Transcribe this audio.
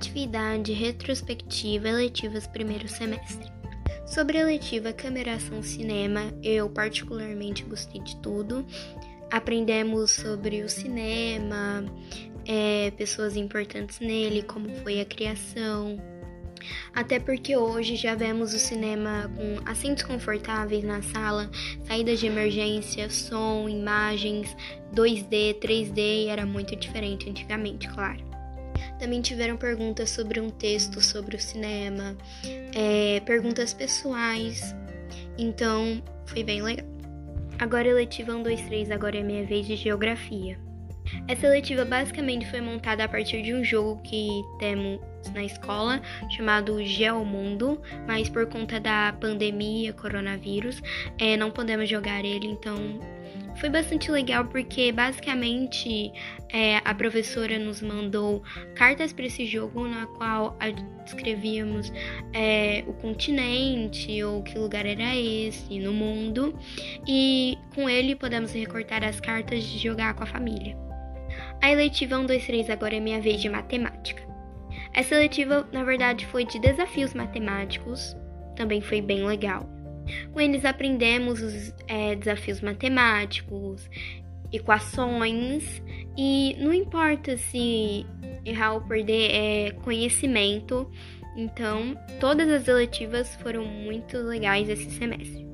atividade retrospectiva eletivas primeiro semestre. Sobre a eletiva Cameração Cinema, eu particularmente gostei de tudo. Aprendemos sobre o cinema, é, pessoas importantes nele, como foi a criação. Até porque hoje já vemos o cinema com assentos confortáveis na sala, saídas de emergência, som, imagens, 2D, 3D e era muito diferente antigamente, claro. Também tiveram perguntas sobre um texto sobre o cinema, é, perguntas pessoais, então foi bem legal. Agora eletiva 1, 2, 3, agora é minha vez de geografia. Essa eletiva basicamente foi montada a partir de um jogo que temos na escola chamado Geomundo, mas por conta da pandemia, coronavírus, é, não podemos jogar ele, então foi bastante legal porque basicamente é, a professora nos mandou cartas para esse jogo na qual descrevíamos é, o continente ou que lugar era esse no mundo e com ele podemos recortar as cartas de jogar com a família. A eletiva 1, 2, 3 agora é minha vez de matemática. Essa eletiva, na verdade, foi de desafios matemáticos, também foi bem legal. Com eles aprendemos os é, desafios matemáticos, equações, e não importa se errar ou perder, é conhecimento. Então, todas as eletivas foram muito legais esse semestre.